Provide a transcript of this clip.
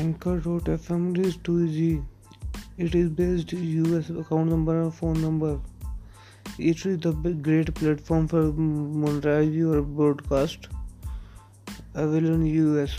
Anchor.fm is 2G. It is based US account number and phone number. It is the great platform for monetize your broadcast available in US.